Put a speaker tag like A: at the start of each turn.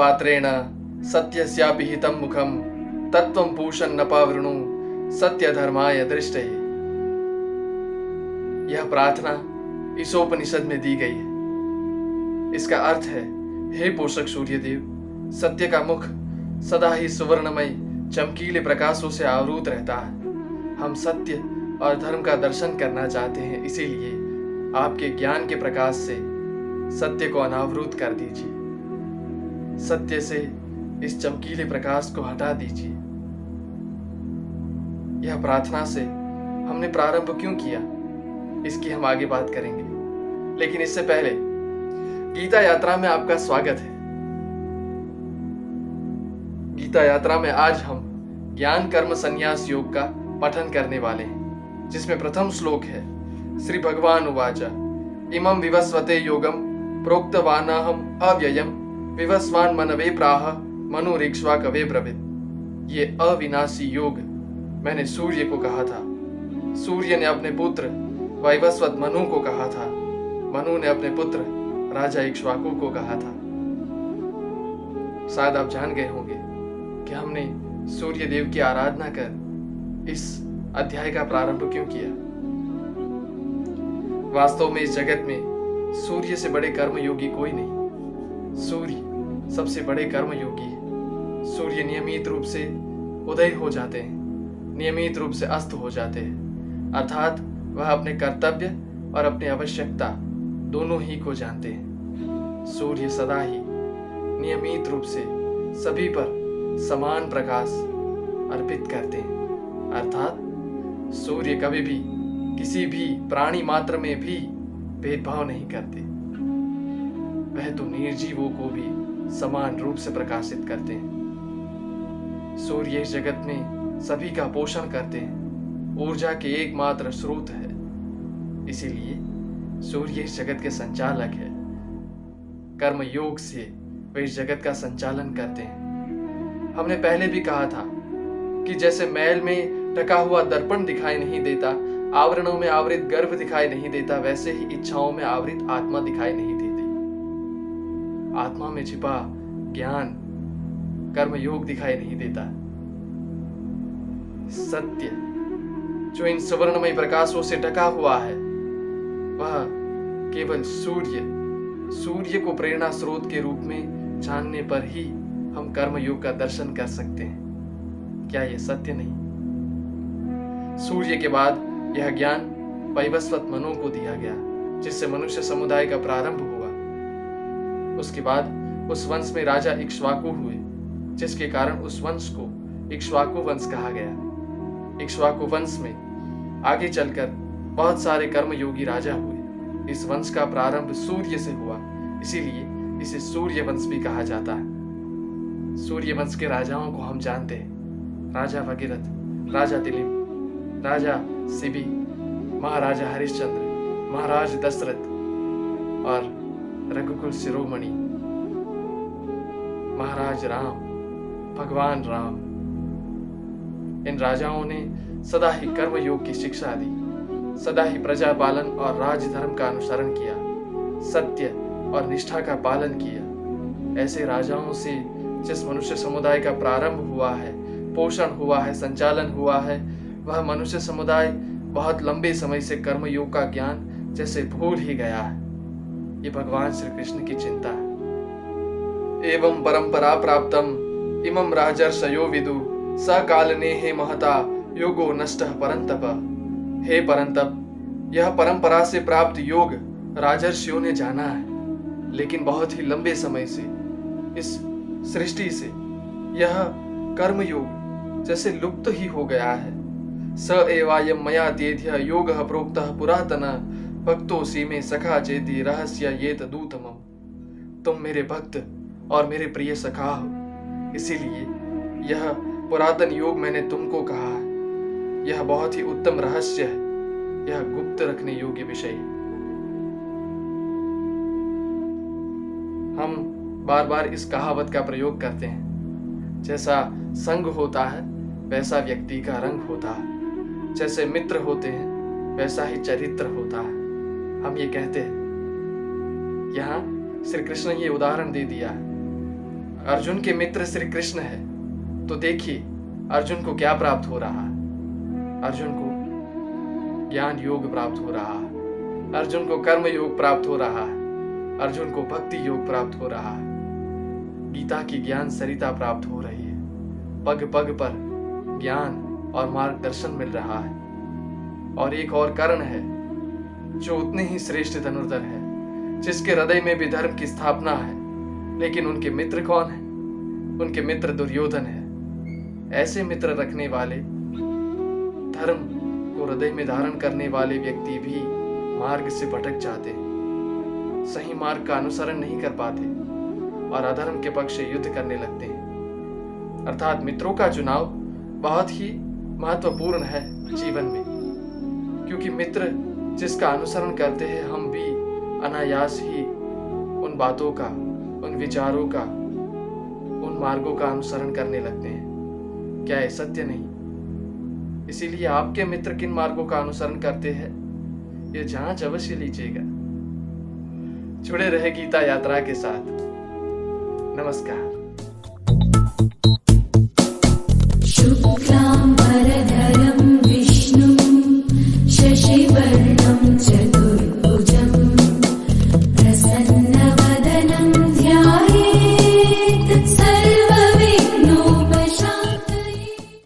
A: पात्रेण सत्यस्यापि हितं मुखं, तत्त्वं पूषन् न पावृणु सत्य धर्माय दृष्टि यह प्रार्थना ईसोपनिषद में दी गई है। इसका अर्थ है, हे पोषक सूर्य देव सत्य का मुख सदा ही सुवर्णमय, चमकीले प्रकाशों से आवृत रहता है। हम सत्य और धर्म का दर्शन करना चाहते हैं, इसीलिए आपके ज्ञान के प्रकाश से सत्य को अनावृत कर दीजिए। सत्य से इस चमकीले प्रकाश को हटा दीजिए। यह प्रार्थना से हमने प्रारंभ क्यों किया? इसकी हम आगे बात करेंगे। लेकिन इससे पहले, गीता यात्रा में आपका स्वागत है। गीता यात्रा में आज हम ज्ञान कर्म संन्यास योग का पठन करने वाले हैं, जिसमें प्रथम श्लोक है, श्री भगवान उवाचा, इमं विवस्वते योगम प्रोक्तवानाहम अव्ययम। विवस्वान मनवे प्राह मनुरिक्ष्वा कवे ब्रवित ये अविनाशी योग, मैंने सूर्य को कहा था। सूर्य ने अपने पुत्र वैवस्वत मनु को कहा था। मनु ने अपने पुत्र राजा इक्ष्वाकु को कहा था। शायद आप जान गए होंगे कि हमने सूर्य देव की आराधना कर इस अध्याय का प्रारंभ क्यों किया। वास्तव में इस जगत में सूर्य से बड़े कर्म योगी कोई नहीं। सूर्य सबसे बड़े कर्म योगी है। सूर्य नियमित रूप से उदय हो जाते हैं, नियमित रूप से अस्त हो जाते हैं। अर्थात वह अपने कर्तव्य और अपनी आवश्यकता दोनों ही को जानते हैं। सूर्य सदा ही नियमित रूप से सभी पर समान प्रकाश अर्पित करते हैं। अर्थात सूर्य कभी भी किसी भी प्राणी मात्र में भी भेदभाव नहीं करते। वह तो निर्जीवों को भी समान रूप से प्रकाशित करते हैं। सूर्य जगत में सभी का पोषण करते हैं। ऊर्जा के एकमात्र स्रोत है। इसीलिए सूर्य जगत के संचालक है। कर्म योग से वे जगत का संचालन करते हैं। हमने पहले भी कहा था कि जैसे मैल में टका हुआ दर्पण दिखाई नहीं देता, आवरणों में आवृत गर्भ दिखाई नहीं देता, वैसे ही इच्छाओं में आवृत आत्मा दिखाई नहीं देती। आत्मा में छिपा ज्ञान कर्म योग दिखाई नहीं देता। सत्य, जो इन सुवर्णमय प्रकाशों से ढका हुआ है, वह केवल सूर्य सूर्य को प्रेरणा स्रोत के रूप में जानने पर ही हम कर्म योग का दर्शन कर सकते हैं। क्या यह सत्य नहीं? सूर्य के बाद यह ज्ञान वैवस्वत मनु को दिया गया, जिससे मनुष्य समुदाय का प्रारंभ हुआ उसके बाद उस वंश में राजा इक्ष्वाकु हुए, जिसके कारण उस वंश को इक्ष्वाकु वंश कहा गया। इक्ष्वाकु वंश में आगे चलकर बहुत सारे कर्म योगी राजा हुए। इस वंश का प्रारंभ सूर्य से हुआ, इसीलिए इसे सूर्य वंश भी कहा जाता है। सूर्य वंश के राजाओं को हम जानते हैं। राजा भगीरथ, राजा दिलीप, राजा सिबी, महाराजा हरिश्चंद्र, महाराज दशरथ और रघुकुल शिरोमणि। महाराज राम, भगवान राम। इन राजाओं ने सदा ही कर्म योग की शिक्षा दी, सदा ही प्रजा पालन और राज धर्म का अनुसरण किया, सत्य और निष्ठा का पालन किया। ऐसे राजाओं से जिस मनुष्य समुदाय का प्रारंभ हुआ है, पोषण हुआ है, संचालन हुआ है, वह मनुष्य समुदाय बहुत लंबे समय से कर्म योग का ज्ञान जैसे भूल ही गया है। ये भगवान श्री कृष्ण की चिंता है। एवं परंपरा प्राप्तम, इमं राजर्षयो विदु सकालने हे महता, योगो नष्ट परंतप। हे परंतप, यह परंपरा से प्राप्त योग राजर्षियों ने जाना है, लेकिन बहुत ही लंबे समय से, इस सृष्टि से, यह कर्म योग जैसे लुप्त ही हो गया है। स एवायम मया तेध्य योग प्रोक्त पुरातन भक्तो सी में सखा चेती रहस्य ये दूतम तुम मेरे भक्त और मेरे प्रिय सखा हो। इसीलिए यह पुरातन योग मैंने तुमको कहा है। यह बहुत ही उत्तम रहस्य है। यह गुप्त रखने योग्य विषय। है हम बार बार इस कहावत का प्रयोग करते हैं। जैसा संग होता है, वैसा व्यक्ति का रंग होता है। जैसे मित्र होते हैं, वैसा ही चरित्र होता है। हम ये कहते हैं। यहाँ श्री कृष्ण ये उदाहरण दे दिया है। अर्जुन के मित्र श्री कृष्ण है। तो देखिए, अर्जुन को क्या प्राप्त हो रहा है? अर्जुन को ज्ञान योग प्राप्त हो रहा है। अर्जुन को कर्म योग प्राप्त हो रहा है। अर्जुन को भक्ति योग प्राप्त हो रहा है। गीता की ज्ञान सरिता प्राप्त हो रही है। पग पग पर ज्ञान और मार्गदर्शन मिल रहा है। और एक और कर्ण है। जो उतने ही श्रेष्ठ धनुर्धर है, जिसके हृदय में भी धर्म की स्थापना है, लेकिन उनके मित्र कौन है? उनके मित्र दुर्योधन है। ऐसे मित्र रखने वाले, धर्म को हृदय में धारण करने वाले व्यक्ति भी मार्ग से भटक जाते सही मार्ग का अनुसरण नहीं कर पाते और अधर्म के पक्ष युद्ध करने लगते हैं। अर्थात मित्रों का चुनाव बहुत ही महत्वपूर्ण है जीवन में, क्योंकि मित्र जिसका अनुसरण करते हैं हम भी, अनायास ही उन बातों का, उन विचारों का, उन मार्गों का अनुसरण करने लगते हैं। क्या ये सत्य नहीं? इसीलिए आपके मित्र किन मार्गों का अनुसरण करते हैं? ये जाँच अवश्य लीजिएगा। जुड़े रहे गीता यात्रा के साथ। नमस्कार।